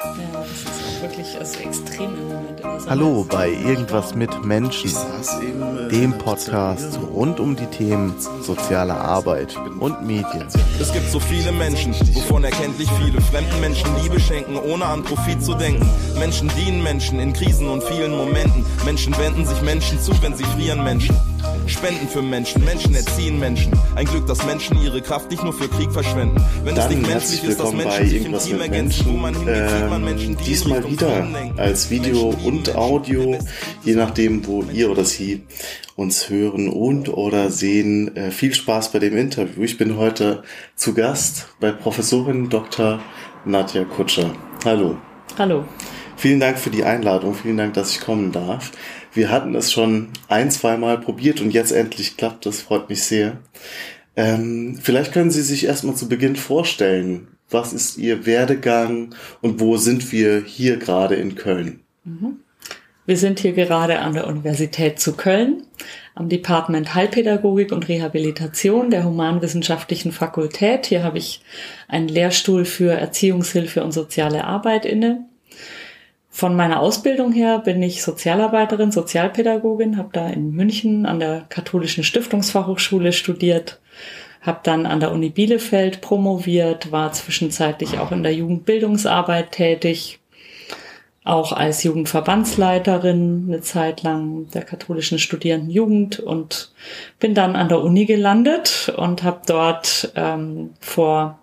Ja, das ist auch wirklich also extrem im Moment. Hallo bei Irgendwas mit Menschen, äh, dem Podcast rund um die Themen soziale Arbeit und Medien. Es gibt so viele Menschen, wovon erkenntlich viele fremden Menschen Liebe schenken, ohne an Profit zu denken. Menschen dienen Menschen in Krisen und vielen Momenten. Menschen wenden sich Menschen zu, wenn sie frieren Menschen. Spenden für Menschen, Menschen erziehen Menschen. Ein Glück, dass Menschen ihre Kraft nicht nur für Krieg verschwenden. Wenn Dann es nicht herzlich menschlich ist, dass willkommen bei Menschen sich im Irgendwas Team mit ergänzen, wo Menschen. man hingeht, sieht man Menschen, Ähm, die diesmal wieder als Video Menschen und Menschen, Audio, je nachdem, wo ihr oder sie uns hören und oder sehen. Äh, viel Spaß bei dem Interview. Ich bin heute zu Gast bei Professorin Dr. Nadja Kutscher. Hallo. Hallo. Vielen Dank für die Einladung. Vielen Dank, dass ich kommen darf. Wir hatten es schon ein, zwei Mal probiert und jetzt endlich klappt es. Freut mich sehr. Ähm, vielleicht können Sie sich erstmal zu Beginn vorstellen. Was ist Ihr Werdegang und wo sind wir hier gerade in Köln? Wir sind hier gerade an der Universität zu Köln am Department Heilpädagogik und Rehabilitation der Humanwissenschaftlichen Fakultät. Hier habe ich einen Lehrstuhl für Erziehungshilfe und soziale Arbeit inne. Von meiner Ausbildung her bin ich Sozialarbeiterin, Sozialpädagogin, habe da in München an der Katholischen Stiftungsfachhochschule studiert, habe dann an der Uni Bielefeld promoviert, war zwischenzeitlich auch in der Jugendbildungsarbeit tätig, auch als Jugendverbandsleiterin eine Zeit lang der katholischen Studierendenjugend und bin dann an der Uni gelandet und habe dort ähm, vor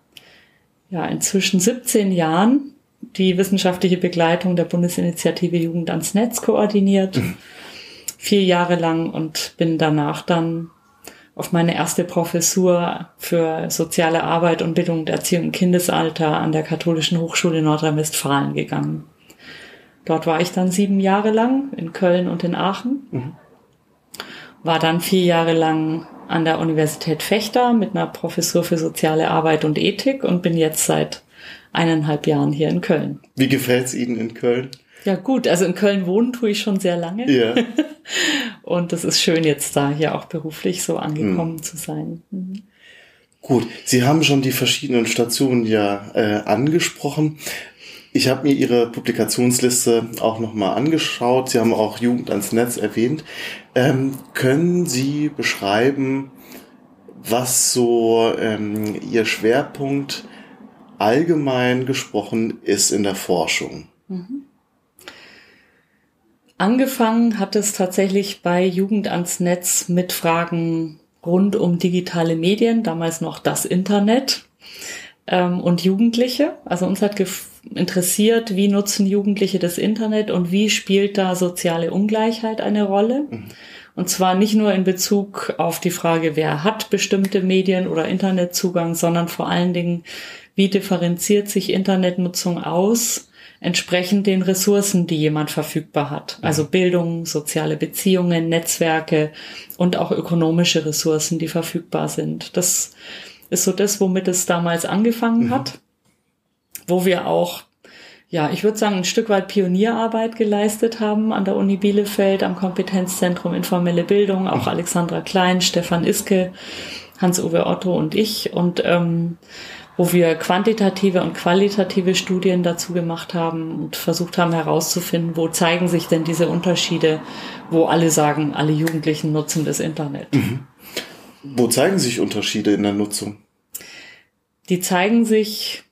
ja inzwischen 17 Jahren die wissenschaftliche Begleitung der Bundesinitiative Jugend ans Netz koordiniert. Vier Jahre lang und bin danach dann auf meine erste Professur für soziale Arbeit und Bildung und Erziehung im Kindesalter an der Katholischen Hochschule Nordrhein-Westfalen gegangen. Dort war ich dann sieben Jahre lang in Köln und in Aachen. War dann vier Jahre lang an der Universität Fechter mit einer Professur für soziale Arbeit und Ethik und bin jetzt seit eineinhalb Jahren hier in Köln. Wie gefällt's Ihnen in Köln? Ja gut, also in Köln wohnen tue ich schon sehr lange Ja. und es ist schön jetzt da hier auch beruflich so angekommen zu sein. Mhm. Gut, Sie haben schon die verschiedenen Stationen ja äh, angesprochen. Ich habe mir Ihre Publikationsliste auch nochmal angeschaut. Sie haben auch Jugend ans Netz erwähnt. Ähm, können Sie beschreiben, was so ähm, Ihr Schwerpunkt allgemein gesprochen ist in der Forschung? Angefangen hat es tatsächlich bei Jugend ans Netz mit Fragen rund um digitale Medien, damals noch das Internet ähm, und Jugendliche. Also uns hat interessiert, wie nutzen Jugendliche das Internet und wie spielt da soziale Ungleichheit eine Rolle. Und zwar nicht nur in Bezug auf die Frage, wer hat bestimmte Medien oder Internetzugang, sondern vor allen Dingen, wie differenziert sich Internetnutzung aus entsprechend den Ressourcen, die jemand verfügbar hat. Also Bildung, soziale Beziehungen, Netzwerke und auch ökonomische Ressourcen, die verfügbar sind. Das ist so das, womit es damals angefangen hat, wo wir auch ja, ich würde sagen, ein Stück weit Pionierarbeit geleistet haben an der Uni Bielefeld, am Kompetenzzentrum Informelle Bildung, auch Alexandra Klein, Stefan Iske, Hans-Uwe Otto und ich. Und ähm, wo wir quantitative und qualitative Studien dazu gemacht haben und versucht haben herauszufinden, wo zeigen sich denn diese Unterschiede, wo alle sagen, alle Jugendlichen nutzen das Internet. Wo zeigen sich Unterschiede in der Nutzung? Die zeigen sich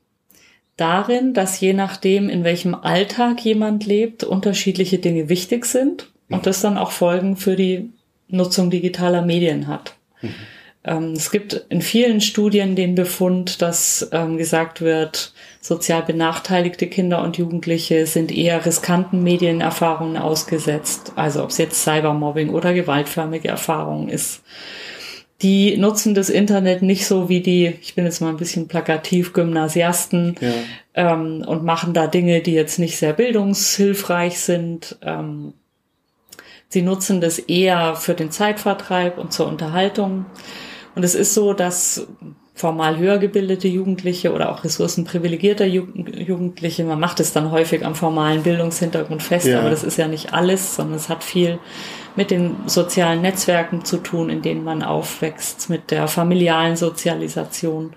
darin, dass je nachdem, in welchem Alltag jemand lebt, unterschiedliche Dinge wichtig sind und das dann auch Folgen für die Nutzung digitaler Medien hat. Ähm, es gibt in vielen Studien den Befund, dass ähm, gesagt wird, sozial benachteiligte Kinder und Jugendliche sind eher riskanten Medienerfahrungen ausgesetzt. Also ob es jetzt Cybermobbing oder gewaltförmige Erfahrungen ist die nutzen das Internet nicht so wie die, ich bin jetzt mal ein bisschen plakativ, Gymnasiasten Ja. ähm, und machen da Dinge, die jetzt nicht sehr bildungshilfreich sind. Ähm, sie nutzen das eher für den Zeitvertreib und zur Unterhaltung. Und es ist so, dass formal höher gebildete Jugendliche oder auch ressourcenprivilegierter Ju Jugendliche, man macht es dann häufig am formalen Bildungshintergrund fest, Ja. aber das ist ja nicht alles, sondern es hat viel mit den sozialen Netzwerken zu tun, in denen man aufwächst, mit der familialen Sozialisation.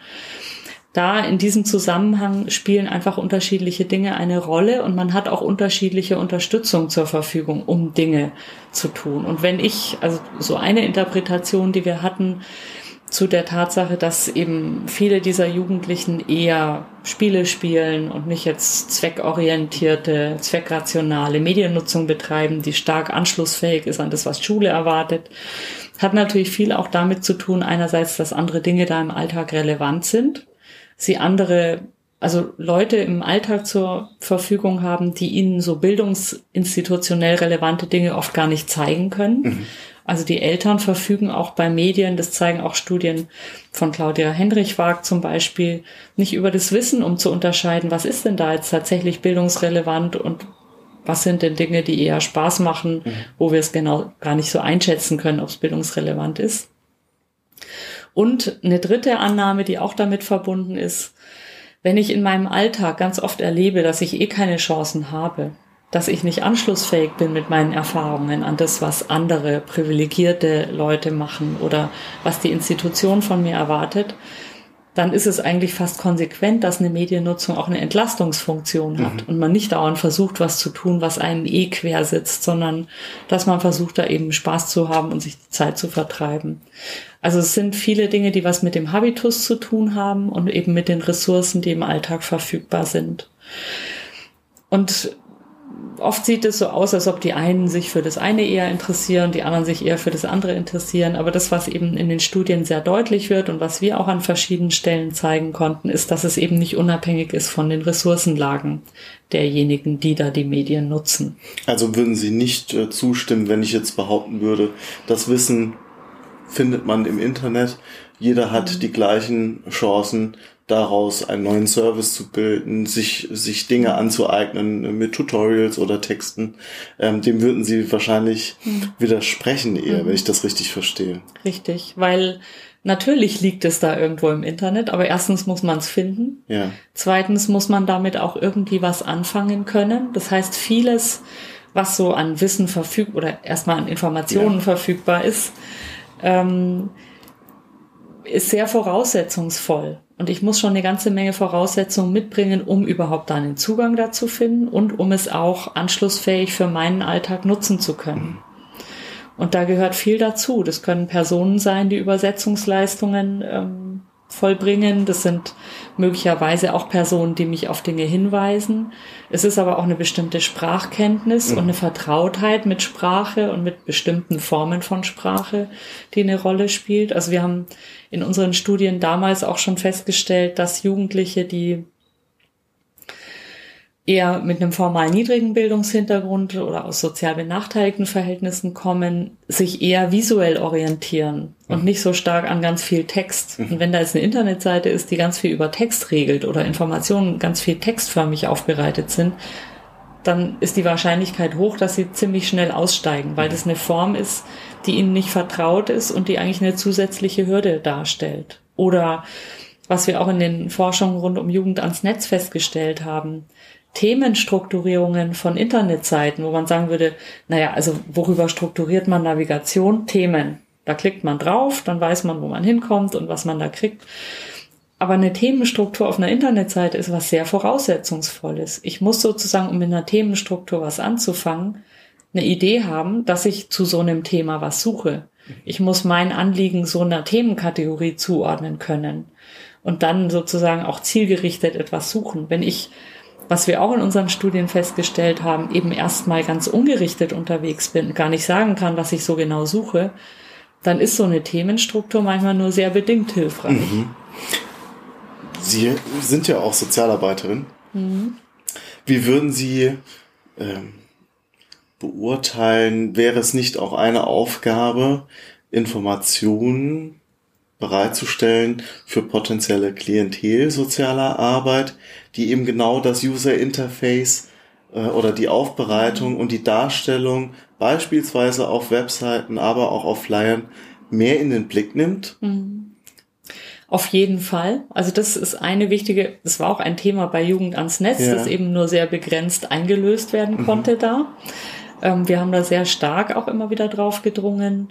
da in diesem Zusammenhang spielen einfach unterschiedliche Dinge eine Rolle und man hat auch unterschiedliche Unterstützung zur Verfügung, um Dinge zu tun. Und wenn ich, also so eine Interpretation, die wir hatten, zu der Tatsache, dass eben viele dieser Jugendlichen eher Spiele spielen und nicht jetzt zweckorientierte, zweckrationale Mediennutzung betreiben, die stark anschlussfähig ist an das, was Schule erwartet, hat natürlich viel auch damit zu tun, einerseits, dass andere Dinge da im Alltag relevant sind, sie andere also Leute im Alltag zur Verfügung haben, die ihnen so bildungsinstitutionell relevante Dinge oft gar nicht zeigen können. Mhm. Also die Eltern verfügen auch bei Medien, das zeigen auch Studien von Claudia Hendrich-Wag zum Beispiel, nicht über das Wissen, um zu unterscheiden, was ist denn da jetzt tatsächlich bildungsrelevant und was sind denn Dinge, die eher Spaß machen, mhm. wo wir es genau gar nicht so einschätzen können, ob es bildungsrelevant ist. Und eine dritte Annahme, die auch damit verbunden ist, wenn ich in meinem Alltag ganz oft erlebe, dass ich eh keine Chancen habe, dass ich nicht anschlussfähig bin mit meinen Erfahrungen an das, was andere privilegierte Leute machen oder was die Institution von mir erwartet, dann ist es eigentlich fast konsequent, dass eine Mediennutzung auch eine Entlastungsfunktion hat mhm. und man nicht dauernd versucht, was zu tun, was einem eh quer sitzt, sondern dass man versucht, da eben Spaß zu haben und sich die Zeit zu vertreiben. Also es sind viele Dinge, die was mit dem Habitus zu tun haben und eben mit den Ressourcen, die im Alltag verfügbar sind. Und oft sieht es so aus, als ob die einen sich für das eine eher interessieren, die anderen sich eher für das andere interessieren. Aber das, was eben in den Studien sehr deutlich wird und was wir auch an verschiedenen Stellen zeigen konnten, ist, dass es eben nicht unabhängig ist von den Ressourcenlagen derjenigen, die da die Medien nutzen. Also würden Sie nicht äh, zustimmen, wenn ich jetzt behaupten würde, das Wissen findet man im Internet, jeder hat mhm. die gleichen Chancen, daraus einen neuen Service zu bilden, sich, sich Dinge anzueignen mit Tutorials oder Texten, ähm, dem würden Sie wahrscheinlich mhm. widersprechen eher, mhm. wenn ich das richtig verstehe. Richtig, weil natürlich liegt es da irgendwo im Internet, aber erstens muss man es finden. Ja. Zweitens muss man damit auch irgendwie was anfangen können. Das heißt, vieles, was so an Wissen verfügt oder erstmal an Informationen ja. verfügbar ist, ähm, ist sehr voraussetzungsvoll. Und ich muss schon eine ganze Menge Voraussetzungen mitbringen, um überhaupt den Zugang dazu finden und um es auch anschlussfähig für meinen Alltag nutzen zu können. Und da gehört viel dazu. Das können Personen sein, die Übersetzungsleistungen ähm, vollbringen. Das sind möglicherweise auch Personen, die mich auf Dinge hinweisen. Es ist aber auch eine bestimmte Sprachkenntnis mhm. und eine Vertrautheit mit Sprache und mit bestimmten Formen von Sprache, die eine Rolle spielt. Also wir haben in unseren Studien damals auch schon festgestellt, dass Jugendliche, die eher mit einem formal niedrigen Bildungshintergrund oder aus sozial benachteiligten Verhältnissen kommen, sich eher visuell orientieren und mhm. nicht so stark an ganz viel Text. Mhm. Und wenn da jetzt eine Internetseite ist, die ganz viel über Text regelt oder Informationen ganz viel textförmig aufbereitet sind, dann ist die Wahrscheinlichkeit hoch, dass sie ziemlich schnell aussteigen, weil mhm. das eine Form ist, die ihnen nicht vertraut ist und die eigentlich eine zusätzliche Hürde darstellt. Oder was wir auch in den Forschungen rund um Jugend ans Netz festgestellt haben, Themenstrukturierungen von Internetseiten, wo man sagen würde, naja, also worüber strukturiert man Navigation? Themen. Da klickt man drauf, dann weiß man, wo man hinkommt und was man da kriegt. Aber eine Themenstruktur auf einer Internetseite ist was sehr voraussetzungsvolles. Ich muss sozusagen, um mit einer Themenstruktur was anzufangen, eine Idee haben, dass ich zu so einem Thema was suche. Ich muss mein Anliegen so einer Themenkategorie zuordnen können und dann sozusagen auch zielgerichtet etwas suchen. Wenn ich was wir auch in unseren Studien festgestellt haben, eben erstmal ganz ungerichtet unterwegs bin, gar nicht sagen kann, was ich so genau suche, dann ist so eine Themenstruktur manchmal nur sehr bedingt hilfreich. Mhm. Sie sind ja auch Sozialarbeiterin. Mhm. Wie würden Sie ähm, beurteilen, wäre es nicht auch eine Aufgabe, Informationen bereitzustellen für potenzielle Klientel sozialer Arbeit, die eben genau das User Interface äh, oder die Aufbereitung und die Darstellung beispielsweise auf Webseiten, aber auch auf Flyern mehr in den Blick nimmt? Mhm. Auf jeden Fall. Also das ist eine wichtige, das war auch ein Thema bei Jugend ans Netz, ja. das eben nur sehr begrenzt eingelöst werden mhm. konnte da. Ähm, wir haben da sehr stark auch immer wieder drauf gedrungen,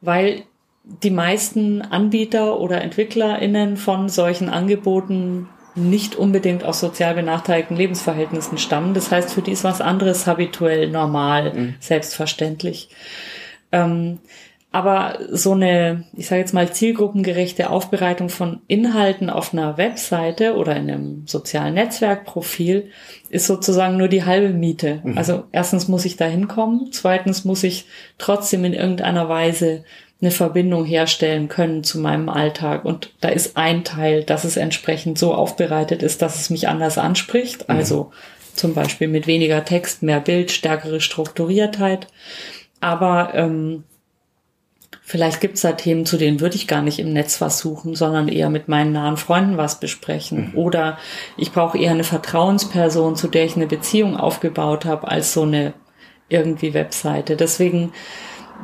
weil die meisten Anbieter oder EntwicklerInnen von solchen Angeboten nicht unbedingt aus sozial benachteiligten Lebensverhältnissen stammen. Das heißt, für die ist was anderes habituell, normal, mhm. selbstverständlich. Ähm, aber so eine, ich sage jetzt mal, zielgruppengerechte Aufbereitung von Inhalten auf einer Webseite oder in einem sozialen Netzwerkprofil ist sozusagen nur die halbe Miete. Mhm. Also erstens muss ich da hinkommen, zweitens muss ich trotzdem in irgendeiner Weise eine Verbindung herstellen können zu meinem Alltag. Und da ist ein Teil, dass es entsprechend so aufbereitet ist, dass es mich anders anspricht. Mhm. Also zum Beispiel mit weniger Text, mehr Bild, stärkere Strukturiertheit. Aber ähm, vielleicht gibt's da Themen, zu denen würde ich gar nicht im Netz was suchen, sondern eher mit meinen nahen Freunden was besprechen. Mhm. Oder ich brauche eher eine Vertrauensperson, zu der ich eine Beziehung aufgebaut habe, als so eine irgendwie Webseite. Deswegen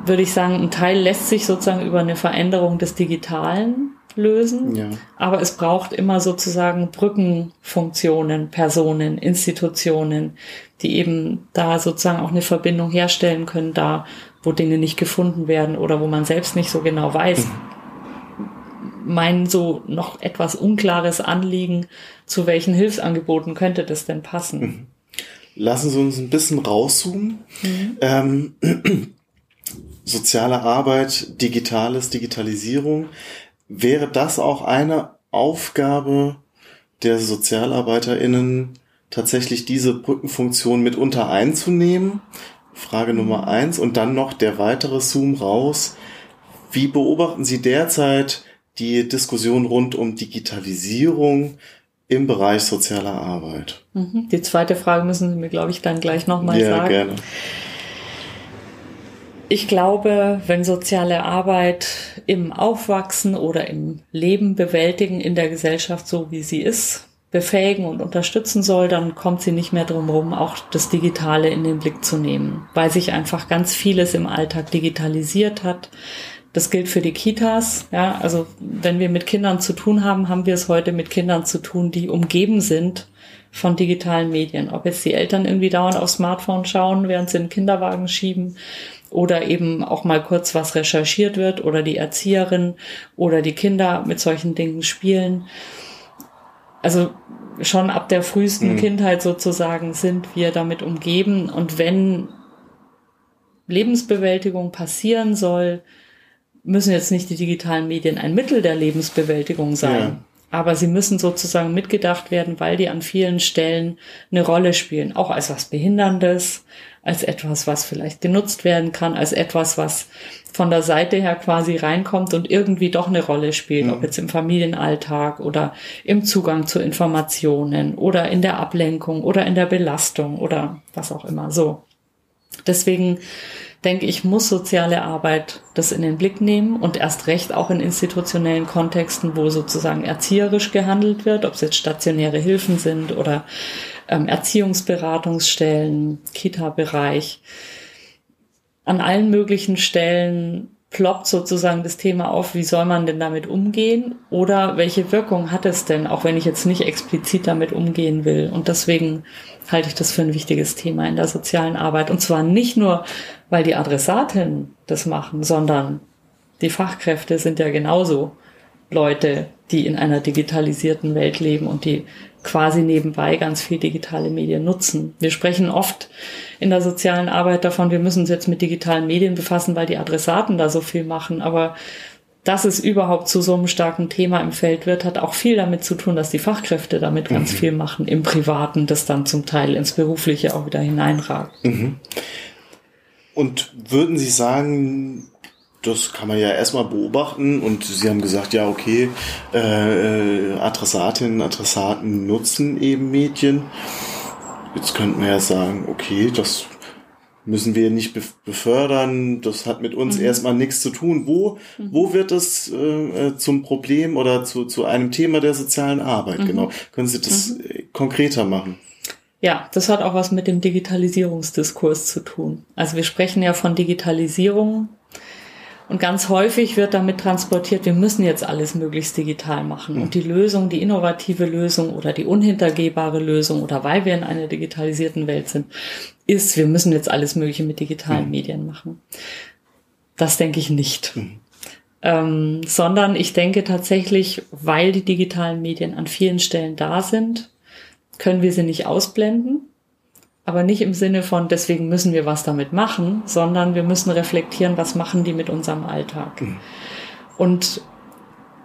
würde ich sagen, ein Teil lässt sich sozusagen über eine Veränderung des Digitalen lösen. Ja. Aber es braucht immer sozusagen Brückenfunktionen, Personen, Institutionen, die eben da sozusagen auch eine Verbindung herstellen können, da wo Dinge nicht gefunden werden oder wo man selbst nicht so genau weiß. Mhm. Mein so noch etwas unklares Anliegen, zu welchen Hilfsangeboten könnte das denn passen? Mhm. Lassen Sie uns ein bisschen rauszoomen. Mhm. Ähm, soziale Arbeit, Digitales, Digitalisierung. Wäre das auch eine Aufgabe der SozialarbeiterInnen, tatsächlich diese Brückenfunktion mitunter einzunehmen? Frage Nummer eins. Und dann noch der weitere Zoom raus. Wie beobachten Sie derzeit die Diskussion rund um Digitalisierung im Bereich sozialer Arbeit? Mhm. Die zweite Frage müssen Sie mir, glaube ich, dann gleich nochmal ja, sagen. Ja, gerne. Ich glaube, wenn soziale Arbeit im Aufwachsen oder im Leben bewältigen in der Gesellschaft so wie sie ist, befähigen und unterstützen soll, dann kommt sie nicht mehr drum herum, auch das Digitale in den Blick zu nehmen, weil sich einfach ganz vieles im Alltag digitalisiert hat. Das gilt für die Kitas. Ja, also wenn wir mit Kindern zu tun haben, haben wir es heute mit Kindern zu tun, die umgeben sind von digitalen Medien. Ob jetzt die Eltern irgendwie dauernd aufs Smartphone schauen, während sie den Kinderwagen schieben oder eben auch mal kurz was recherchiert wird oder die Erzieherin oder die Kinder mit solchen Dingen spielen. Also schon ab der frühesten mhm. Kindheit sozusagen sind wir damit umgeben und wenn Lebensbewältigung passieren soll, müssen jetzt nicht die digitalen Medien ein Mittel der Lebensbewältigung sein. Ja. Aber sie müssen sozusagen mitgedacht werden, weil die an vielen Stellen eine Rolle spielen. Auch als was Behinderndes, als etwas, was vielleicht genutzt werden kann, als etwas, was von der Seite her quasi reinkommt und irgendwie doch eine Rolle spielt, mhm. ob jetzt im Familienalltag oder im Zugang zu Informationen oder in der Ablenkung oder in der Belastung oder was auch immer. So. Deswegen denke ich, muss soziale Arbeit das in den Blick nehmen und erst recht auch in institutionellen Kontexten, wo sozusagen erzieherisch gehandelt wird, ob es jetzt stationäre Hilfen sind oder ähm, Erziehungsberatungsstellen, Kita-Bereich. An allen möglichen Stellen ploppt sozusagen das Thema auf, wie soll man denn damit umgehen oder welche Wirkung hat es denn, auch wenn ich jetzt nicht explizit damit umgehen will. Und deswegen halte ich das für ein wichtiges Thema in der sozialen Arbeit. Und zwar nicht nur, weil die Adressaten das machen, sondern die Fachkräfte sind ja genauso Leute, die in einer digitalisierten Welt leben und die quasi nebenbei ganz viel digitale Medien nutzen. Wir sprechen oft in der sozialen Arbeit davon, wir müssen uns jetzt mit digitalen Medien befassen, weil die Adressaten da so viel machen. Aber dass es überhaupt zu so einem starken Thema im Feld wird, hat auch viel damit zu tun, dass die Fachkräfte damit ganz mhm. viel machen im Privaten, das dann zum Teil ins Berufliche auch wieder hineinragt. Mhm. Und würden Sie sagen, das kann man ja erstmal beobachten und Sie haben gesagt, ja, okay, äh, äh Adressatinnen, Adressaten nutzen eben Medien. Jetzt könnten wir ja sagen, okay, das müssen wir nicht befördern, das hat mit uns mhm. erstmal nichts zu tun. Wo, mhm. wo wird das äh, äh, zum Problem oder zu, zu einem Thema der sozialen Arbeit? Mhm. Genau. Können Sie das mhm. Äh, konkreter machen? Ja, das hat auch was mit dem Digitalisierungsdiskurs zu tun. Also wir sprechen ja von Digitalisierung und ganz häufig wird damit transportiert, wir müssen jetzt alles möglichst digital machen. Und die Lösung, die innovative Lösung oder die unhintergehbare Lösung oder weil wir in einer digitalisierten Welt sind, ist, wir müssen jetzt alles Mögliche mit digitalen mhm. Medien machen. Das denke ich nicht. Mhm. ähm, sondern ich denke tatsächlich, weil die digitalen Medien an vielen Stellen da sind, können wir sie nicht ausblenden. Aber nicht im Sinne von, deswegen müssen wir was damit machen, sondern wir müssen reflektieren, was machen die mit unserem Alltag. Mhm. Und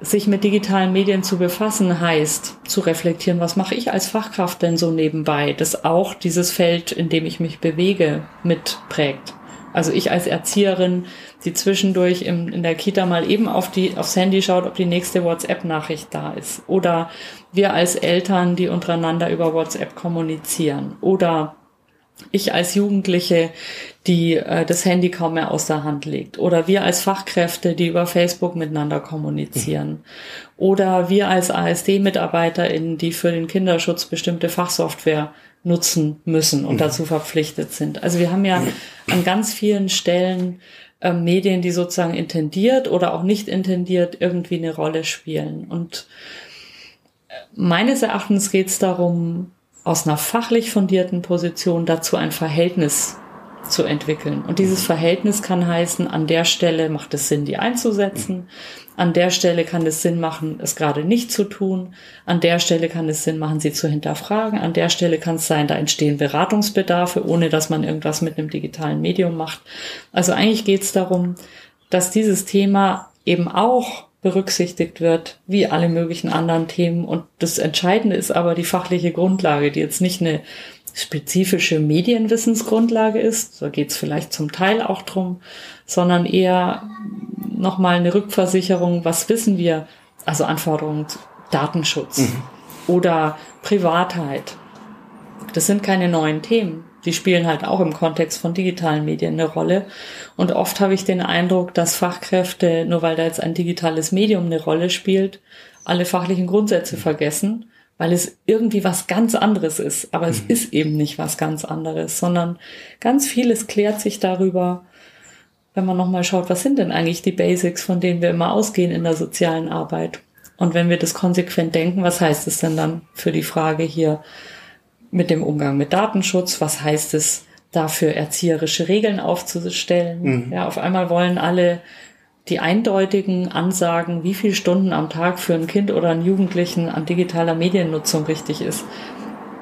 sich mit digitalen Medien zu befassen heißt, zu reflektieren, was mache ich als Fachkraft denn so nebenbei, das auch dieses Feld, in dem ich mich bewege, mitprägt. Also ich als Erzieherin, die zwischendurch im, in der Kita mal eben auf die, aufs Handy schaut, ob die nächste WhatsApp-Nachricht da ist. Oder wir als Eltern, die untereinander über WhatsApp kommunizieren. Oder ich als Jugendliche, die äh, das Handy kaum mehr aus der Hand legt. Oder wir als Fachkräfte, die über Facebook miteinander kommunizieren. Mhm. Oder wir als ASD-MitarbeiterInnen, die für den Kinderschutz bestimmte Fachsoftware nutzen müssen und mhm. dazu verpflichtet sind. Also wir haben ja an ganz vielen Stellen äh, Medien, die sozusagen intendiert oder auch nicht intendiert irgendwie eine Rolle spielen. Und äh, meines Erachtens geht es darum, aus einer fachlich fundierten Position dazu ein Verhältnis zu entwickeln. Und dieses Verhältnis kann heißen, an der Stelle macht es Sinn, die einzusetzen. An der Stelle kann es Sinn machen, es gerade nicht zu tun. An der Stelle kann es Sinn machen, sie zu hinterfragen. An der Stelle kann es sein, da entstehen Beratungsbedarfe, ohne dass man irgendwas mit einem digitalen Medium macht. Also eigentlich geht es darum, dass dieses Thema eben auch berücksichtigt wird, wie alle möglichen anderen Themen. Und das Entscheidende ist aber die fachliche Grundlage, die jetzt nicht eine spezifische Medienwissensgrundlage ist, da geht es vielleicht zum Teil auch drum, sondern eher nochmal eine Rückversicherung, was wissen wir, also Anforderungen Datenschutz mhm. oder Privatheit. Das sind keine neuen Themen. Die spielen halt auch im Kontext von digitalen Medien eine Rolle. Und oft habe ich den Eindruck, dass Fachkräfte, nur weil da jetzt ein digitales Medium eine Rolle spielt, alle fachlichen Grundsätze vergessen weil es irgendwie was ganz anderes ist. Aber es mhm. ist eben nicht was ganz anderes, sondern ganz vieles klärt sich darüber, wenn man nochmal schaut, was sind denn eigentlich die Basics, von denen wir immer ausgehen in der sozialen Arbeit. Und wenn wir das konsequent denken, was heißt es denn dann für die Frage hier mit dem Umgang mit Datenschutz? Was heißt es dafür, erzieherische Regeln aufzustellen? Mhm. Ja, auf einmal wollen alle die eindeutigen Ansagen, wie viele Stunden am Tag für ein Kind oder einen Jugendlichen an digitaler Mediennutzung richtig ist.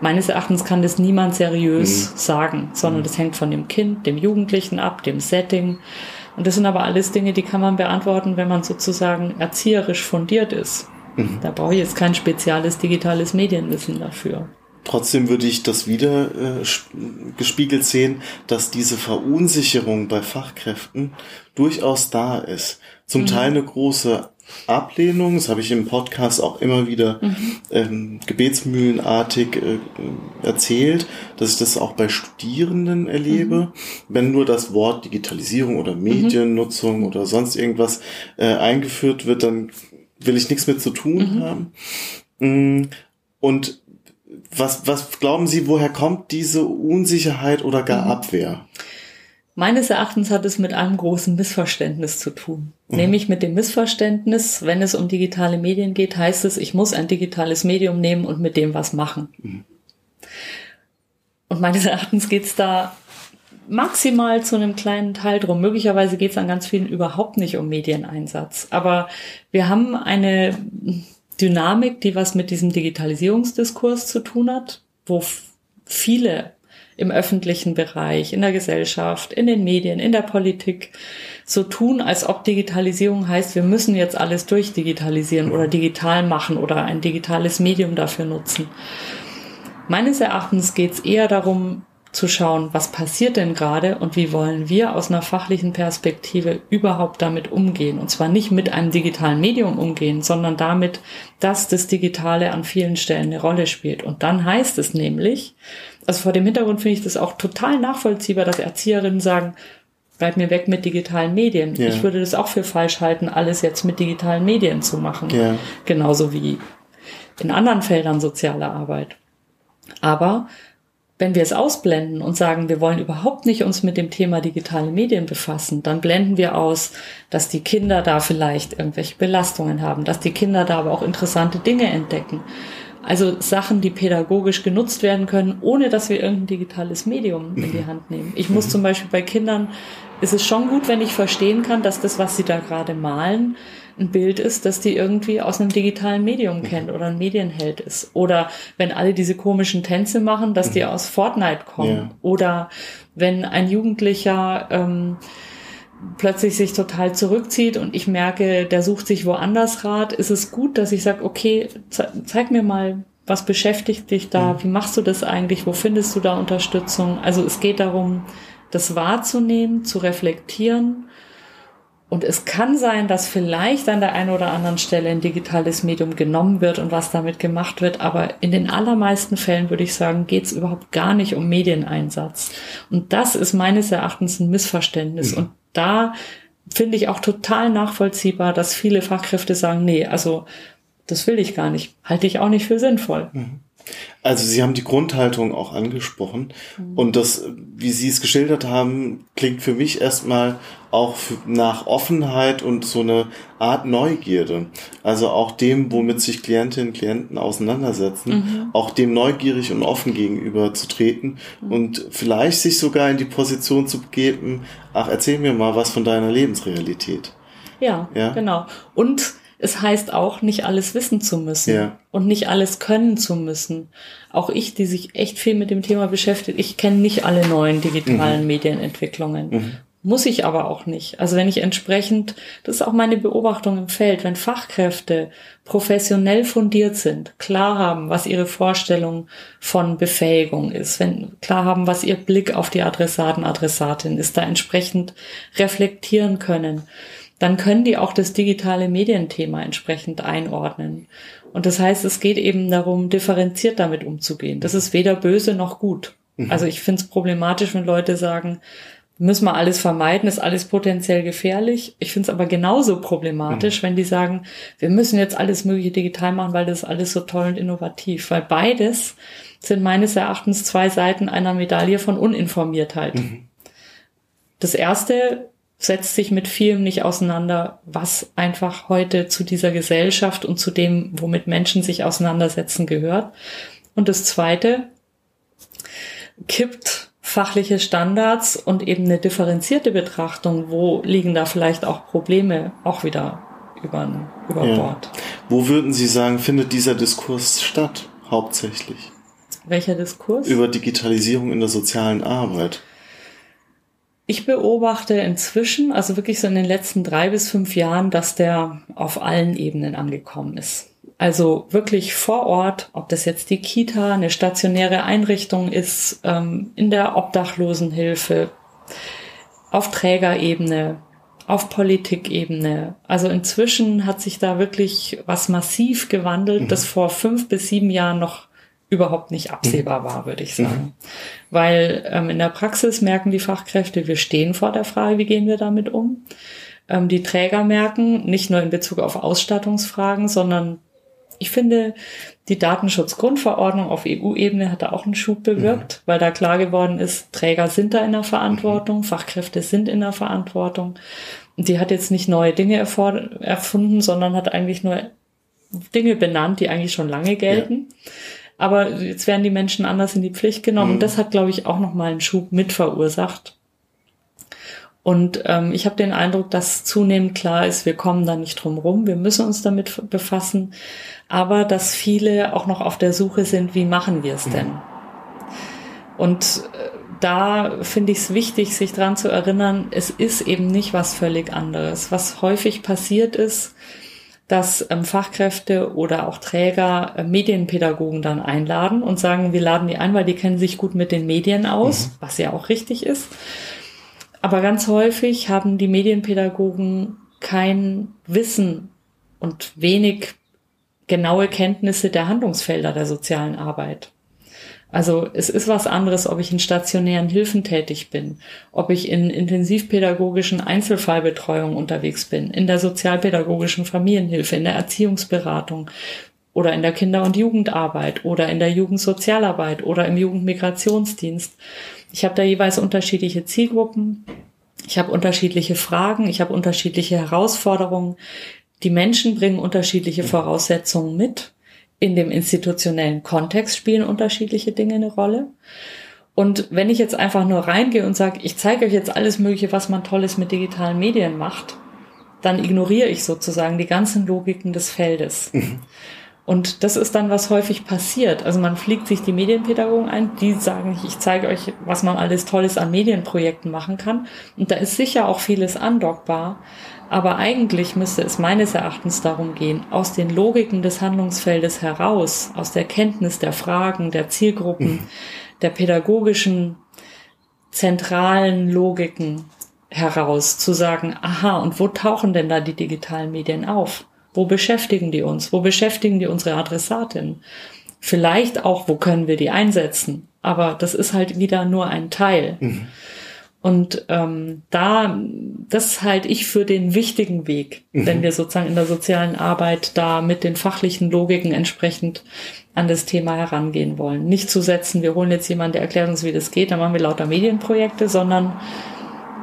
Meines Erachtens kann das niemand seriös mhm. sagen, sondern mhm. das hängt von dem Kind, dem Jugendlichen ab, dem Setting. Und das sind aber alles Dinge, die kann man beantworten, wenn man sozusagen erzieherisch fundiert ist. Mhm. Da brauche ich jetzt kein spezielles digitales Medienwissen dafür. Trotzdem würde ich das wieder äh, gespiegelt sehen, dass diese Verunsicherung bei Fachkräften durchaus da ist. Zum mhm. Teil eine große Ablehnung, das habe ich im Podcast auch immer wieder mhm. ähm, gebetsmühlenartig äh, erzählt, dass ich das auch bei Studierenden erlebe. Mhm. Wenn nur das Wort Digitalisierung oder mhm. Mediennutzung oder sonst irgendwas äh, eingeführt wird, dann will ich nichts mit zu tun mhm. haben. Mm, und was, was glauben Sie, woher kommt diese Unsicherheit oder gar mhm. Abwehr? Meines Erachtens hat es mit einem großen Missverständnis zu tun. Mhm. Nämlich mit dem Missverständnis, wenn es um digitale Medien geht, heißt es, ich muss ein digitales Medium nehmen und mit dem was machen. Mhm. Und meines Erachtens geht es da maximal zu einem kleinen Teil drum. Möglicherweise geht es an ganz vielen überhaupt nicht um Medieneinsatz. Aber wir haben eine Dynamik, die was mit diesem Digitalisierungsdiskurs zu tun hat, wo viele im öffentlichen Bereich, in der Gesellschaft, in den Medien, in der Politik so tun, als ob Digitalisierung heißt, wir müssen jetzt alles durchdigitalisieren oder digital machen oder ein digitales Medium dafür nutzen. Meines Erachtens geht es eher darum, zu schauen, was passiert denn gerade und wie wollen wir aus einer fachlichen Perspektive überhaupt damit umgehen. Und zwar nicht mit einem digitalen Medium umgehen, sondern damit, dass das Digitale an vielen Stellen eine Rolle spielt. Und dann heißt es nämlich, also vor dem Hintergrund finde ich das auch total nachvollziehbar, dass Erzieherinnen sagen, bleib mir weg mit digitalen Medien. Ja. Ich würde das auch für falsch halten, alles jetzt mit digitalen Medien zu machen. Ja. Genauso wie in anderen Feldern soziale Arbeit. Aber wenn wir es ausblenden und sagen, wir wollen überhaupt nicht uns mit dem Thema digitale Medien befassen, dann blenden wir aus, dass die Kinder da vielleicht irgendwelche Belastungen haben, dass die Kinder da aber auch interessante Dinge entdecken. Also Sachen, die pädagogisch genutzt werden können, ohne dass wir irgendein digitales Medium in die Hand nehmen. Ich muss zum Beispiel bei Kindern, ist es schon gut, wenn ich verstehen kann, dass das, was sie da gerade malen, ein Bild ist, das die irgendwie aus einem digitalen Medium kennt oder ein Medienheld ist. Oder wenn alle diese komischen Tänze machen, dass die aus Fortnite kommen. Ja. Oder wenn ein Jugendlicher ähm, plötzlich sich total zurückzieht und ich merke, der sucht sich woanders Rat, ist es gut, dass ich sage, okay, ze zeig mir mal, was beschäftigt dich da, wie machst du das eigentlich, wo findest du da Unterstützung? Also es geht darum, das wahrzunehmen, zu reflektieren. Und es kann sein, dass vielleicht an der einen oder anderen Stelle ein digitales Medium genommen wird und was damit gemacht wird. Aber in den allermeisten Fällen würde ich sagen, geht es überhaupt gar nicht um Medieneinsatz. Und das ist meines Erachtens ein Missverständnis. Und da finde ich auch total nachvollziehbar, dass viele Fachkräfte sagen, nee, also das will ich gar nicht. Halte ich auch nicht für sinnvoll. Also Sie haben die Grundhaltung auch angesprochen und das, wie Sie es geschildert haben, klingt für mich erstmal auch nach Offenheit und so eine Art Neugierde. Also auch dem, womit sich Klientinnen und Klienten auseinandersetzen, auch dem neugierig und offen gegenüber zu treten und vielleicht sich sogar in die Position zu begeben, ach, erzähl mir mal was von deiner Lebensrealität. Ja, Ja. genau. Und es heißt auch, nicht alles wissen zu müssen Ja. und nicht alles können zu müssen. Auch ich, die sich echt viel mit dem Thema beschäftigt, ich kenne nicht alle neuen digitalen Medienentwicklungen. Muss ich aber auch nicht. Also wenn ich entsprechend, das ist auch meine Beobachtung im Feld, wenn Fachkräfte professionell fundiert sind, klar haben, was ihre Vorstellung von Befähigung ist, wenn klar haben, was ihr Blick auf die Adressaten, Adressatin ist, da entsprechend reflektieren können, dann können die auch das digitale Medienthema entsprechend einordnen. Und das heißt, es geht eben darum, differenziert damit umzugehen. Das ist weder böse noch gut. Also ich finde es problematisch, wenn Leute sagen, müssen wir alles vermeiden, ist alles potenziell gefährlich. Ich finde es aber genauso problematisch, wenn die sagen, wir müssen jetzt alles mögliche digital machen, weil das ist alles so toll und innovativ. Weil beides sind meines Erachtens zwei Seiten einer Medaille von Uninformiertheit. Das erste setzt sich mit vielem nicht auseinander, was einfach heute zu dieser Gesellschaft und zu dem, womit Menschen sich auseinandersetzen, gehört. Und das zweite kippt fachliche Standards und eben eine differenzierte Betrachtung, wo liegen da vielleicht auch Probleme, auch wieder über, über Ja. Bord. Wo würden Sie sagen, findet dieser Diskurs statt, hauptsächlich? Welcher Diskurs? Über Digitalisierung in der sozialen Arbeit. Ich beobachte inzwischen, also wirklich so in den letzten drei bis fünf Jahren, dass der auf allen Ebenen angekommen ist. Also wirklich vor Ort, ob das jetzt die Kita, eine stationäre Einrichtung ist, ähm, in der Obdachlosenhilfe, auf Trägerebene, auf Politikebene. Also inzwischen hat sich da wirklich was massiv gewandelt, das vor fünf bis sieben Jahren noch überhaupt nicht absehbar war, würde ich sagen. Weil ähm, in der Praxis merken die Fachkräfte, wir stehen vor der Frage, wie gehen wir damit um. Ähm, die Träger merken, nicht nur in Bezug auf Ausstattungsfragen, sondern ich finde, die Datenschutzgrundverordnung auf EU-Ebene hat da auch einen Schub bewirkt, weil da klar geworden ist, Träger sind da in der Verantwortung, Fachkräfte sind in der Verantwortung. Und die hat jetzt nicht neue Dinge erfunden, sondern hat eigentlich nur Dinge benannt, die eigentlich schon lange gelten. Aber jetzt werden die Menschen anders in die Pflicht genommen. Und das hat, glaube ich, auch nochmal einen Schub mit verursacht. Und ähm, ich habe den Eindruck, dass zunehmend klar ist, wir kommen da nicht drum rum, wir müssen uns damit befassen, aber dass viele auch noch auf der Suche sind, wie machen wir es denn? Und äh, da finde ich es wichtig, sich dran zu erinnern, es ist eben nicht was völlig anderes. Was häufig passiert ist, dass ähm, Fachkräfte oder auch Träger äh, Medienpädagogen dann einladen und sagen, wir laden die ein, weil die kennen sich gut mit den Medien aus, was ja auch richtig ist. Aber ganz häufig haben die Medienpädagogen kein Wissen und wenig genaue Kenntnisse der Handlungsfelder der sozialen Arbeit. Also es ist was anderes, ob ich in stationären Hilfen tätig bin, ob ich in intensivpädagogischen Einzelfallbetreuung unterwegs bin, in der sozialpädagogischen Familienhilfe, in der Erziehungsberatung oder in der Kinder- und Jugendarbeit oder in der Jugendsozialarbeit oder im Jugendmigrationsdienst. Ich habe da jeweils unterschiedliche Zielgruppen, ich habe unterschiedliche Fragen, ich habe unterschiedliche Herausforderungen. Die Menschen bringen unterschiedliche Voraussetzungen mit. In dem institutionellen Kontext spielen unterschiedliche Dinge eine Rolle. Und wenn ich jetzt einfach nur reingehe und sage, ich zeige euch jetzt alles Mögliche, was man Tolles mit digitalen Medien macht, dann ignoriere ich sozusagen die ganzen Logiken des Feldes. Mhm. Und das ist dann, was häufig passiert. Also man fliegt sich die Medienpädagogen ein, die sagen, ich zeige euch, was man alles Tolles an Medienprojekten machen kann. Und da ist sicher auch vieles andockbar. Aber eigentlich müsste es meines Erachtens darum gehen, aus den Logiken des Handlungsfeldes heraus, aus der Kenntnis der Fragen, der Zielgruppen, mhm. der pädagogischen zentralen Logiken heraus zu sagen, aha, und wo tauchen denn da die digitalen Medien auf? Wo beschäftigen die uns? Wo beschäftigen die unsere Adressatin? Vielleicht auch, wo können wir die einsetzen? Aber das ist halt wieder nur ein Teil. Mhm. Und ähm, da, das halte ich für den wichtigen Weg, mhm. wenn wir sozusagen in der sozialen Arbeit da mit den fachlichen Logiken entsprechend an das Thema herangehen wollen. Nicht zu setzen, wir holen jetzt jemanden, der erklärt uns, wie das geht, dann machen wir lauter Medienprojekte, sondern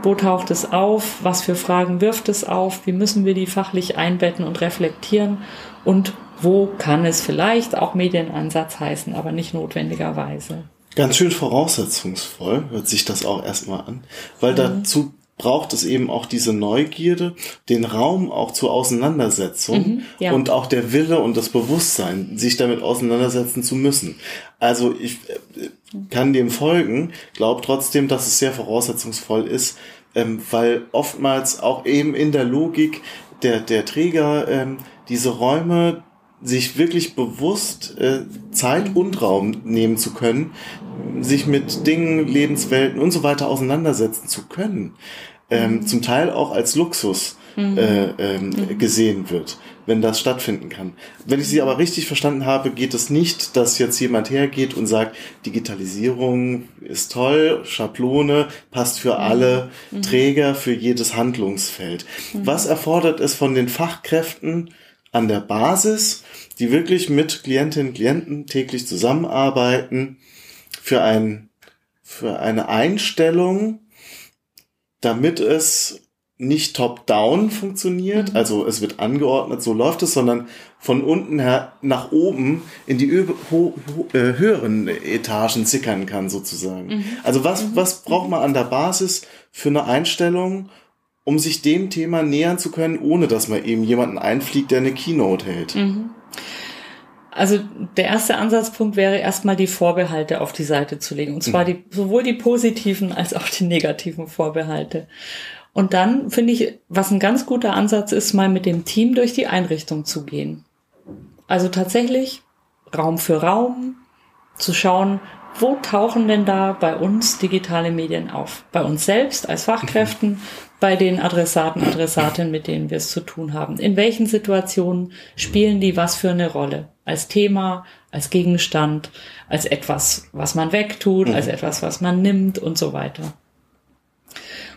wo taucht es auf? Was für Fragen wirft es auf? Wie müssen wir die fachlich einbetten und reflektieren? Und wo kann es vielleicht auch Medienansatz heißen, aber nicht notwendigerweise? Ganz schön voraussetzungsvoll hört sich das auch erstmal an, weil mhm. dazu braucht es eben auch diese Neugierde, den Raum auch zur Auseinandersetzung mhm, ja. und auch der Wille und das Bewusstsein, sich damit auseinandersetzen zu müssen. Also ich äh, kann dem folgen, glaube trotzdem, dass es sehr voraussetzungsvoll ist, ähm, weil oftmals auch eben in der Logik der, der Träger ähm, diese Räume sich wirklich bewusst äh, Zeit und Raum nehmen zu können, sich mit Dingen, Lebenswelten und so weiter auseinandersetzen zu können, ähm, mhm. zum Teil auch als Luxus mhm. äh, ähm, mhm. gesehen wird, wenn das stattfinden kann. Wenn ich Sie aber richtig verstanden habe, geht es nicht, dass jetzt jemand hergeht und sagt, Digitalisierung ist toll, Schablone, passt für mhm. alle mhm. Träger, für jedes Handlungsfeld. Mhm. Was erfordert es von den Fachkräften an der Basis, die wirklich mit Klientinnen und Klienten täglich zusammenarbeiten, für ein, für eine Einstellung, damit es nicht top-down funktioniert, mhm. also es wird angeordnet, so läuft es, sondern von unten her nach oben in die äh, höheren Etagen zickern kann sozusagen. Mhm. Also was, mhm. was braucht man an der Basis für eine Einstellung, um sich dem Thema nähern zu können, ohne dass man eben jemanden einfliegt, der eine Keynote hält? Mhm. Also der erste Ansatzpunkt wäre erstmal die Vorbehalte auf die Seite zu legen. Und zwar mhm. die, sowohl die positiven als auch die negativen Vorbehalte. Und dann finde ich, was ein ganz guter Ansatz ist, mal mit dem Team durch die Einrichtung zu gehen. Also tatsächlich Raum für Raum zu schauen, wo tauchen denn da bei uns digitale Medien auf? Bei uns selbst als Fachkräften, bei den Adressaten, Adressatinnen, mit denen wir es zu tun haben. In welchen Situationen spielen die was für eine Rolle? Als Thema, als Gegenstand, als etwas, was man wegtut, als etwas, was man nimmt und so weiter.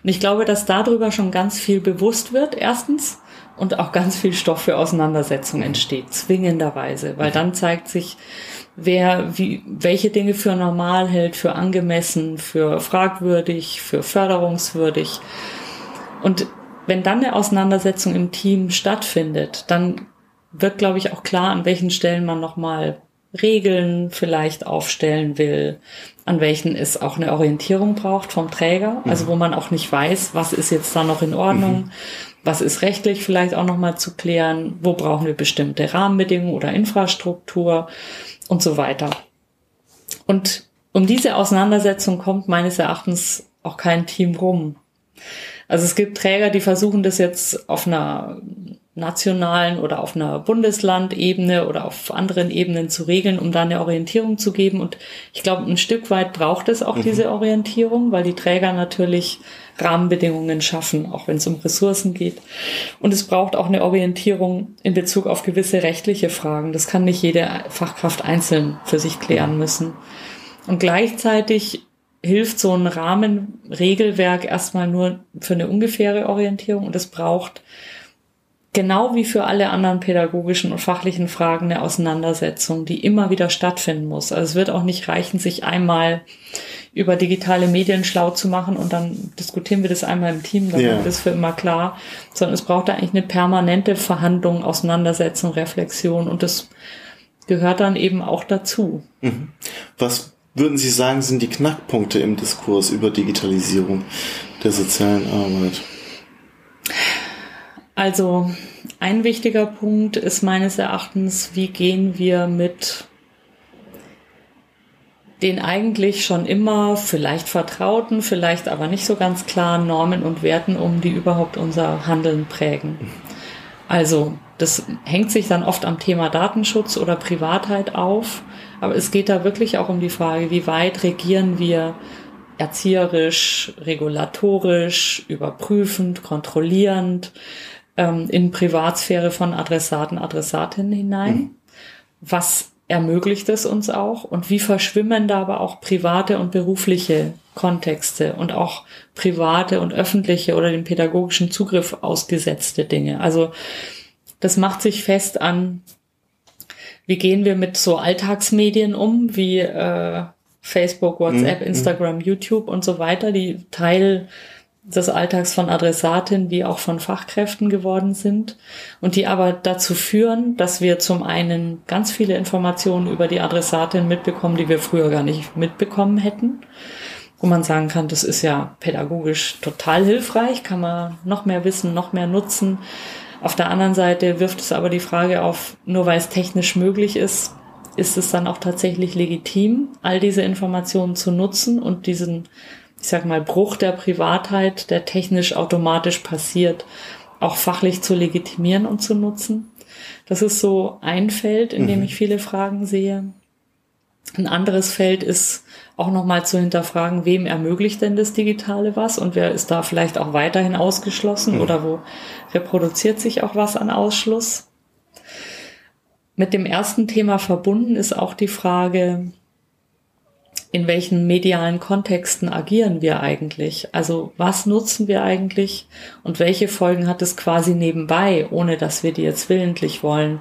Und ich glaube, dass darüber schon ganz viel bewusst wird, erstens, und auch ganz viel Stoff für Auseinandersetzung entsteht, zwingenderweise, weil dann zeigt sich, wer wie, welche Dinge für normal hält, für angemessen, für fragwürdig, für förderungswürdig. Und wenn dann eine Auseinandersetzung im Team stattfindet, dann wird, glaube ich, auch klar, an welchen Stellen man nochmal Regeln vielleicht aufstellen will, an welchen es auch eine Orientierung braucht vom Träger, also mhm. wo man auch nicht weiß, was ist jetzt da noch in Ordnung, mhm. was ist rechtlich vielleicht auch nochmal zu klären, wo brauchen wir bestimmte Rahmenbedingungen oder Infrastruktur und so weiter. Und um diese Auseinandersetzung kommt meines Erachtens auch kein Team rum. Also es gibt Träger, die versuchen das jetzt auf einer nationalen oder auf einer Bundeslandebene oder auf anderen Ebenen zu regeln, um da eine Orientierung zu geben. Und ich glaube, ein Stück weit braucht es auch mhm. diese Orientierung, weil die Träger natürlich Rahmenbedingungen schaffen, auch wenn es um Ressourcen geht. Und es braucht auch eine Orientierung in Bezug auf gewisse rechtliche Fragen. Das kann nicht jede Fachkraft einzeln für sich klären müssen. Und gleichzeitig hilft so ein Rahmenregelwerk erstmal nur für eine ungefähre Orientierung und es braucht genau wie für alle anderen pädagogischen und fachlichen Fragen eine Auseinandersetzung, die immer wieder stattfinden muss. Also es wird auch nicht reichen, sich einmal über digitale Medien schlau zu machen und dann diskutieren wir das einmal im Team, dann ja. ist das für immer klar, sondern es braucht da eigentlich eine permanente Verhandlung, Auseinandersetzung, Reflexion und das gehört dann eben auch dazu. Mhm. Was würden Sie sagen, sind die Knackpunkte im Diskurs über Digitalisierung der sozialen Arbeit? Also ein wichtiger Punkt ist meines Erachtens, wie gehen wir mit den eigentlich schon immer vielleicht vertrauten, vielleicht aber nicht so ganz klaren Normen und Werten um, die überhaupt unser Handeln prägen. Also das hängt sich dann oft am Thema Datenschutz oder Privatheit auf, aber es geht da wirklich auch um die Frage, wie weit regieren wir erzieherisch, regulatorisch, überprüfend, kontrollierend ähm, in Privatsphäre von Adressaten, Adressatinnen hinein. Mhm. Was ermöglicht es uns auch und wie verschwimmen da aber auch private und berufliche Kontexte und auch private und öffentliche oder dem pädagogischen Zugriff ausgesetzte Dinge. Also das macht sich fest an, wie gehen wir mit so Alltagsmedien um, wie äh, Facebook, WhatsApp, mhm. Instagram, YouTube und so weiter, die Teil des Alltags von Adressatin wie auch von Fachkräften geworden sind und die aber dazu führen, dass wir zum einen ganz viele Informationen über die Adressatin mitbekommen, die wir früher gar nicht mitbekommen hätten, wo man sagen kann, das ist ja pädagogisch total hilfreich, kann man noch mehr wissen, noch mehr nutzen. Auf der anderen Seite wirft es aber die Frage auf, nur weil es technisch möglich ist, ist es dann auch tatsächlich legitim, all diese Informationen zu nutzen und diesen ich sag mal, Bruch der Privatheit, der technisch automatisch passiert, auch fachlich zu legitimieren und zu nutzen. Das ist so ein Feld, in dem mhm. ich viele Fragen sehe. Ein anderes Feld ist auch nochmal zu hinterfragen, wem ermöglicht denn das Digitale was und wer ist da vielleicht auch weiterhin ausgeschlossen mhm. oder wo reproduziert sich auch was an Ausschluss. Mit dem ersten Thema verbunden ist auch die Frage, in welchen medialen Kontexten agieren wir eigentlich? Also was nutzen wir eigentlich und welche Folgen hat es quasi nebenbei, ohne dass wir die jetzt willentlich wollen?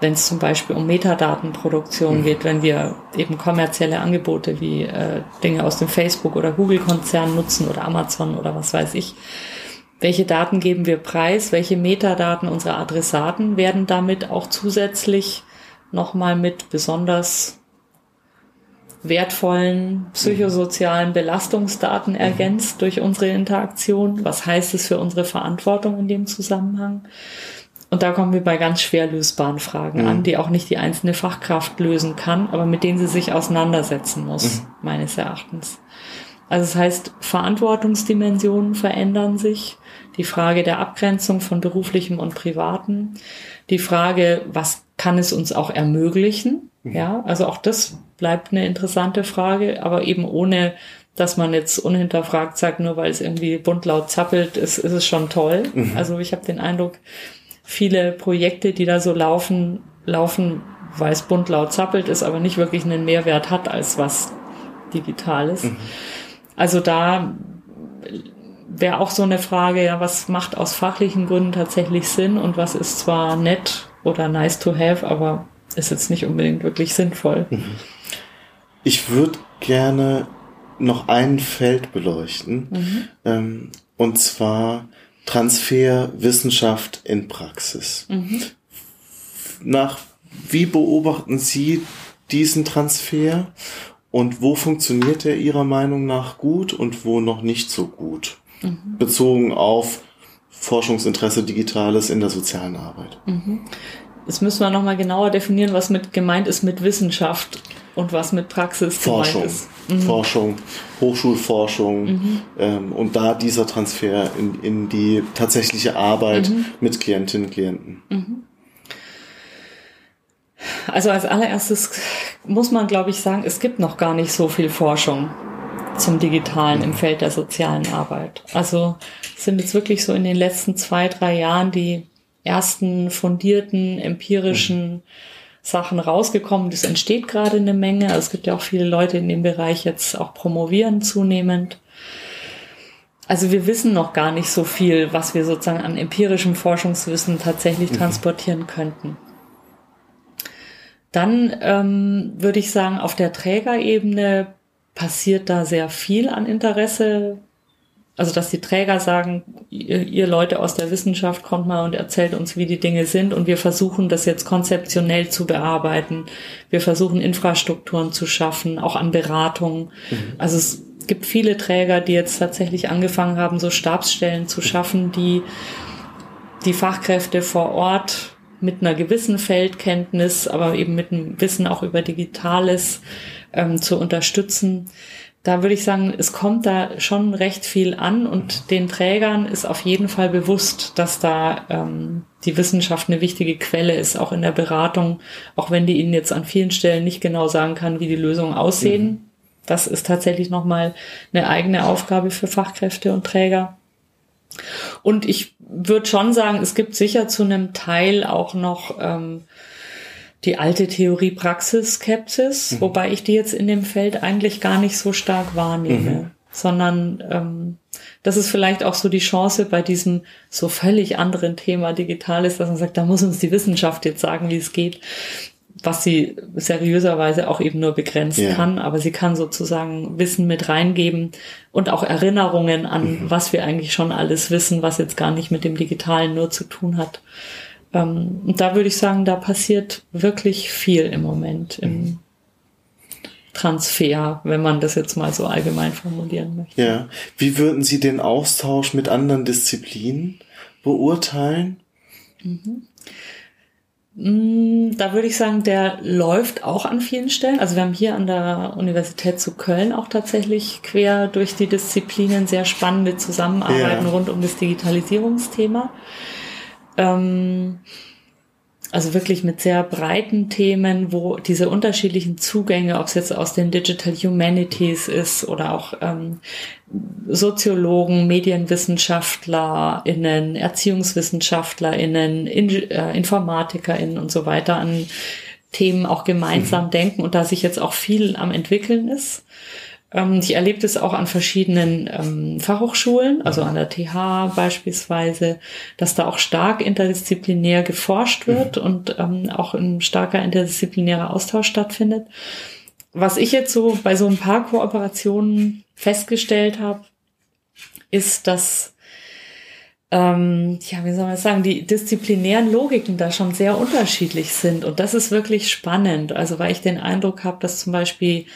Wenn es zum Beispiel um Metadatenproduktion mhm. geht, wenn wir eben kommerzielle Angebote wie äh, Dinge aus dem Facebook oder Google-Konzern nutzen oder Amazon oder was weiß ich. Welche Daten geben wir preis? Welche Metadaten unserer Adressaten werden damit auch zusätzlich nochmal mit besonders wertvollen psychosozialen Belastungsdaten mhm. ergänzt durch unsere Interaktion. Was heißt es für unsere Verantwortung in dem Zusammenhang? Und da kommen wir bei ganz schwer lösbaren Fragen mhm. an, die auch nicht die einzelne Fachkraft lösen kann, aber mit denen sie sich auseinandersetzen muss, mhm. meines Erachtens. Also das heißt, Verantwortungsdimensionen verändern sich, die Frage der Abgrenzung von beruflichem und privaten, die Frage, was kann es uns auch ermöglichen? Ja, also auch das bleibt eine interessante Frage, aber eben ohne, dass man jetzt unhinterfragt sagt, nur weil es irgendwie bunt laut zappelt, ist, ist es schon toll. Mhm. Also ich habe den Eindruck, viele Projekte, die da so laufen, laufen, weil es bunt laut zappelt ist, aber nicht wirklich einen Mehrwert hat als was Digitales. Mhm. Also da wäre auch so eine Frage, ja, was macht aus fachlichen Gründen tatsächlich Sinn und was ist zwar nett oder nice to have, aber ist jetzt nicht unbedingt wirklich sinnvoll. Mhm. Ich würde gerne noch ein Feld beleuchten, mhm. ähm, und zwar Transfer Wissenschaft in Praxis. Mhm. Nach wie beobachten Sie diesen Transfer und wo funktioniert er Ihrer Meinung nach gut und wo noch nicht so gut? Mhm. Bezogen auf Forschungsinteresse Digitales in der sozialen Arbeit. Jetzt müssen wir nochmal genauer definieren, was mit gemeint ist mit Wissenschaft und was mit Praxis Forschung, gemeint ist. Mhm. Forschung, Hochschulforschung mhm. ähm, und da dieser Transfer in, in die tatsächliche Arbeit mhm. mit Klientinnen und Klienten. Mhm. Also als allererstes muss man, glaube ich, sagen, es gibt noch gar nicht so viel Forschung zum Digitalen im mhm. Feld der sozialen Arbeit. Also sind jetzt wirklich so in den letzten zwei, drei Jahren die ersten fundierten, empirischen mhm. Sachen rausgekommen. Das entsteht gerade eine Menge. Also es gibt ja auch viele Leute in dem Bereich jetzt auch promovieren zunehmend. Also wir wissen noch gar nicht so viel, was wir sozusagen an empirischem Forschungswissen tatsächlich mhm. transportieren könnten. Dann ähm, würde ich sagen, auf der Trägerebene passiert da sehr viel an Interesse also dass die Träger sagen, ihr, ihr, Leute aus der Wissenschaft kommt mal und erzählt uns, wie die Dinge sind und wir versuchen das jetzt konzeptionell zu bearbeiten. Wir versuchen Infrastrukturen zu schaffen, auch an Beratungen. Mhm. Also es gibt viele Träger, die jetzt tatsächlich angefangen haben, so Stabsstellen zu schaffen, die die Fachkräfte vor Ort mit einer gewissen Feldkenntnis, aber eben mit einem Wissen auch über Digitales ähm, zu unterstützen da würde ich sagen, es kommt da schon recht viel an und den Trägern ist auf jeden Fall bewusst, dass da ähm, die Wissenschaft eine wichtige Quelle ist, auch in der Beratung, auch wenn die ihnen jetzt an vielen Stellen nicht genau sagen kann, wie die Lösungen aussehen. Mhm. Das ist tatsächlich nochmal eine eigene Aufgabe für Fachkräfte und Träger. Und ich würde schon sagen, es gibt sicher zu einem Teil auch noch ähm, die alte Theorie-Praxis-Skepsis, mhm. wobei ich die jetzt in dem Feld eigentlich gar nicht so stark wahrnehme, mhm. sondern ähm, das ist vielleicht auch so die Chance bei diesem so völlig anderen Thema Digitales, dass man sagt, da muss uns die Wissenschaft jetzt sagen, wie es geht, was sie seriöserweise auch eben nur begrenzt ja. kann, aber sie kann sozusagen Wissen mit reingeben und auch Erinnerungen an, mhm. was wir eigentlich schon alles wissen, was jetzt gar nicht mit dem Digitalen nur zu tun hat. Ähm, und da würde ich sagen, da passiert wirklich viel im Moment im mhm. Transfer, wenn man das jetzt mal so allgemein formulieren möchte. Ja. Wie würden Sie den Austausch mit anderen Disziplinen beurteilen? Mhm. Mm, da würde ich sagen, der läuft auch an vielen Stellen. Also wir haben hier an der Universität zu Köln auch tatsächlich quer durch die Disziplinen sehr spannende Zusammenarbeiten ja. rund um das Digitalisierungsthema. Ähm, also wirklich mit sehr breiten Themen, wo diese unterschiedlichen Zugänge, ob es jetzt aus den Digital Humanities ist oder auch ähm, Soziologen, MedienwissenschaftlerInnen, ErziehungswissenschaftlerInnen, In äh, InformatikerInnen und so weiter an Themen auch gemeinsam mhm. denken und da sich jetzt auch viel am entwickeln ist. Ähm, ich erlebe das auch an verschiedenen ähm, Fachhochschulen, also an der TH beispielsweise, dass da auch stark interdisziplinär geforscht wird mhm. und ähm, auch ein starker interdisziplinärer Austausch stattfindet. Was ich jetzt so bei so ein paar Kooperationen festgestellt habe, ist, dass ähm, ja, wie soll man sagen, die disziplinären Logiken da schon sehr unterschiedlich sind. Und das ist wirklich spannend. Also weil ich den Eindruck habe, dass zum Beispiel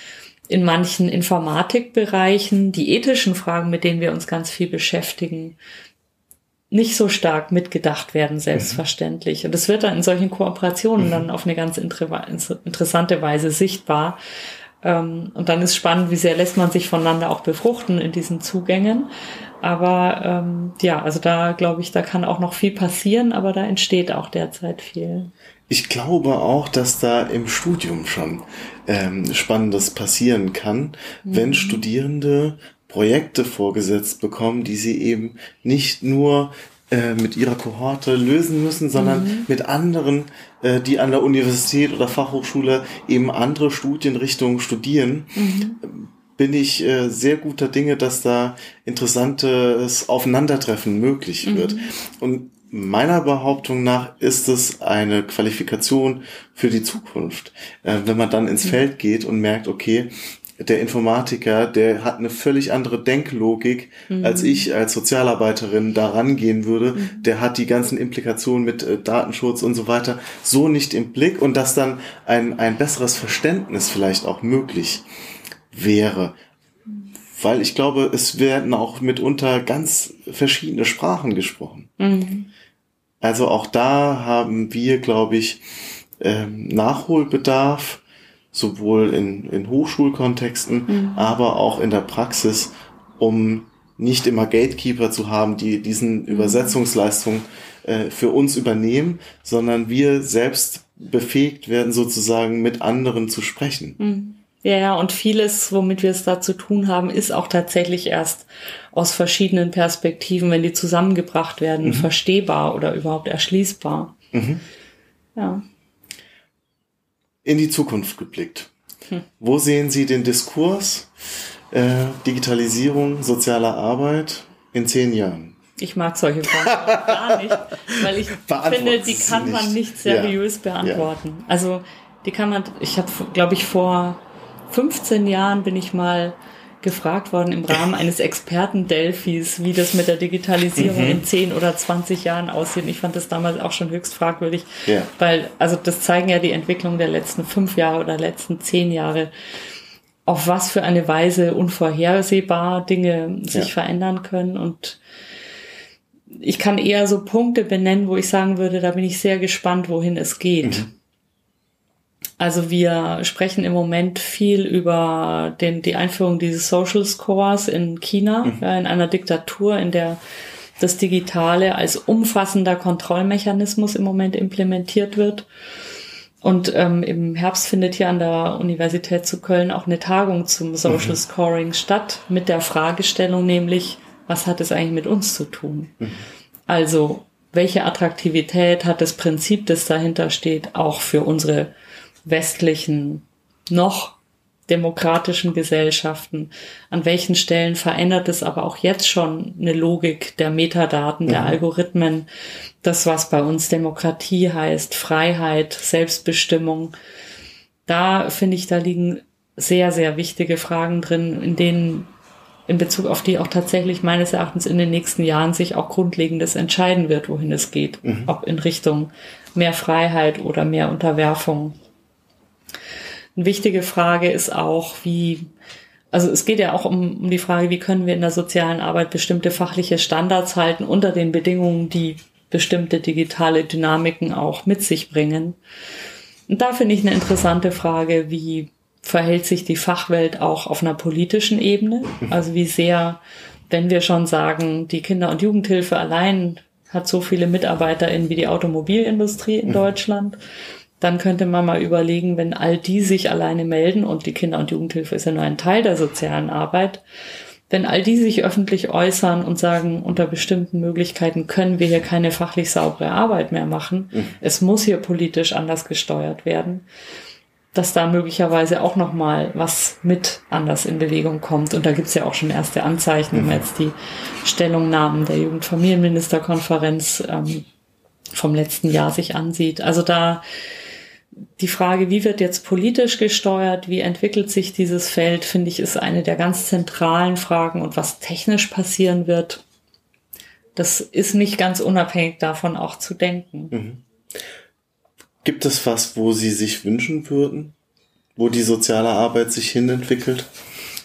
in manchen Informatikbereichen die ethischen Fragen, mit denen wir uns ganz viel beschäftigen, nicht so stark mitgedacht werden, selbstverständlich. Und es wird dann in solchen Kooperationen dann auf eine ganz interessante Weise sichtbar. Ähm, und dann ist spannend, wie sehr lässt man sich voneinander auch befruchten in diesen Zugängen. Aber ähm, ja, also da glaube ich, da kann auch noch viel passieren, aber da entsteht auch derzeit viel. Ich glaube auch, dass da im Studium schon ähm, Spannendes passieren kann, mhm. wenn Studierende Projekte vorgesetzt bekommen, die sie eben nicht nur äh, mit ihrer Kohorte lösen müssen, sondern mhm. mit anderen, äh, die an der Universität oder Fachhochschule eben andere Studienrichtungen studieren. Mhm. Bin ich äh, sehr guter Dinge, dass da interessantes Aufeinandertreffen möglich wird. Mhm. Und meiner Behauptung nach ist es eine Qualifikation für die Zukunft. Äh, wenn man dann ins. Feld geht und merkt, okay, der Informatiker, der hat eine völlig andere Denklogik, mhm. als ich als Sozialarbeiterin da rangehen würde. Mhm. Der hat die ganzen Implikationen mit äh, Datenschutz und so weiter so nicht im Blick und dass dann ein, ein besseres Verständnis vielleicht auch möglich wäre. Weil ich glaube, es werden auch mitunter ganz verschiedene Sprachen gesprochen. Mhm. Also auch da haben wir, glaube ich, ähm, Nachholbedarf, sowohl in, in Hochschulkontexten, mhm. aber auch in der Praxis, um nicht immer Gatekeeper zu haben, die diesen mhm. Übersetzungsleistungen äh, für uns übernehmen, sondern wir selbst befähigt werden, sozusagen mit anderen zu sprechen. Mhm. Ja, ja, und vieles, womit wir es da zu tun haben, ist auch tatsächlich erst aus verschiedenen Perspektiven, wenn die zusammengebracht werden, mhm. verstehbar oder überhaupt erschließbar. Mhm. Ja. In die Zukunft geblickt. Hm. Wo sehen Sie den Diskurs äh, Digitalisierung sozialer Arbeit in zehn Jahren? Ich mag solche Fragen gar nicht, weil ich finde, die kann man nicht seriös ja. beantworten. Ja. Also die kann man, ich habe, glaube ich, vor 15 Jahren bin ich mal gefragt worden im Rahmen eines Experten-Delphis, wie das mit der Digitalisierung mhm. in 10 oder 20 Jahren aussieht. Ich fand das damals auch schon höchst fragwürdig, ja. weil, also das zeigen ja die Entwicklung der letzten fünf Jahre oder letzten zehn Jahre, auf was für eine Weise unvorhersehbar Dinge sich ja. verändern können und ich kann eher so Punkte benennen, wo ich sagen würde, da bin ich sehr gespannt, wohin es geht. Mhm. Also wir sprechen im Moment viel über den, die Einführung dieses Social Scores in China, mhm. in einer Diktatur, in der das Digitale als umfassender Kontrollmechanismus im Moment implementiert wird. Und ähm, im Herbst findet hier an der Universität zu Köln auch eine Tagung zum Social mhm. Scoring statt, mit der Fragestellung nämlich, was hat es eigentlich mit uns zu tun? Mhm. Also, welche Attraktivität hat das Prinzip, das dahinter steht, auch für unsere westlichen, noch demokratischen Gesellschaften? An welchen Stellen verändert es aber auch jetzt schon eine Logik der Metadaten, der mhm. Algorithmen, das, was bei uns Demokratie heißt, Freiheit, Selbstbestimmung? Da finde ich, da liegen sehr, sehr wichtige Fragen drin, in denen in Bezug auf die auch tatsächlich meines Erachtens in den nächsten Jahren sich auch Grundlegendes entscheiden wird, wohin es geht. Mhm. Ob in Richtung mehr Freiheit oder mehr Unterwerfung. Eine wichtige Frage ist auch, wie, also es geht ja auch um, um die Frage, wie können wir in der sozialen Arbeit bestimmte fachliche Standards halten unter den Bedingungen, die bestimmte digitale Dynamiken auch mit sich bringen. Und da finde ich eine interessante Frage, wie verhält sich die Fachwelt auch auf einer politischen Ebene? Also wie sehr, wenn wir schon sagen, die Kinder- und Jugendhilfe allein hat so viele MitarbeiterInnen wie die Automobilindustrie in mhm. Deutschland, dann könnte man mal überlegen, wenn all die sich alleine melden und die Kinder- und Jugendhilfe ist ja nur ein Teil der sozialen Arbeit, wenn all die sich öffentlich äußern und sagen, unter bestimmten Möglichkeiten können wir hier keine fachlich saubere Arbeit mehr machen, mhm. es muss hier politisch anders gesteuert werden, dass da möglicherweise auch noch mal was mit anders in Bewegung kommt. Und da gibt's ja auch schon erste Anzeichen, wenn man mhm. jetzt die Stellungnahmen der Jugendfamilienministerkonferenz ähm, vom letzten Jahr sich ansieht. Also da die Frage, wie wird jetzt politisch gesteuert, wie entwickelt sich dieses Feld, finde ich, ist eine der ganz zentralen Fragen. Und was technisch passieren wird, das ist nicht ganz unabhängig davon auch zu denken. Mhm. Gibt es was, wo Sie sich wünschen würden, wo die soziale Arbeit sich hinentwickelt?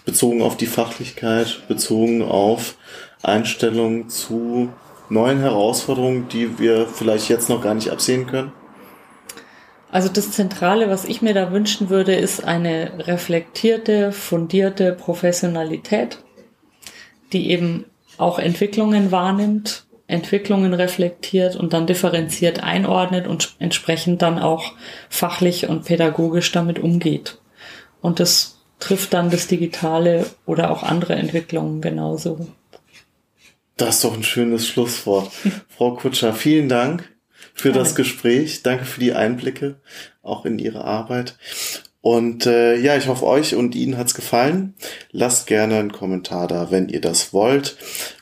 Bezogen auf die Fachlichkeit, bezogen auf Einstellungen zu neuen Herausforderungen, die wir vielleicht jetzt noch gar nicht absehen können? Also das Zentrale, was ich mir da wünschen würde, ist eine reflektierte, fundierte Professionalität, die eben auch Entwicklungen wahrnimmt Entwicklungen reflektiert und dann differenziert einordnet und entsprechend dann auch fachlich und pädagogisch damit umgeht. Und das trifft dann das Digitale oder auch andere Entwicklungen genauso. Das ist doch ein schönes Schlusswort. Frau Kutscher, vielen Dank für das Gespräch. Danke für die Einblicke auch in Ihre Arbeit. Und äh, ja, ich hoffe, euch und Ihnen hat's gefallen. Lasst gerne einen Kommentar da, wenn ihr das wollt.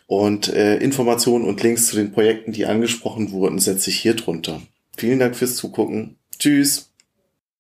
Und äh, Informationen und Links zu den Projekten, die angesprochen wurden, setze ich hier drunter. Vielen Dank fürs Zugucken. Tschüss.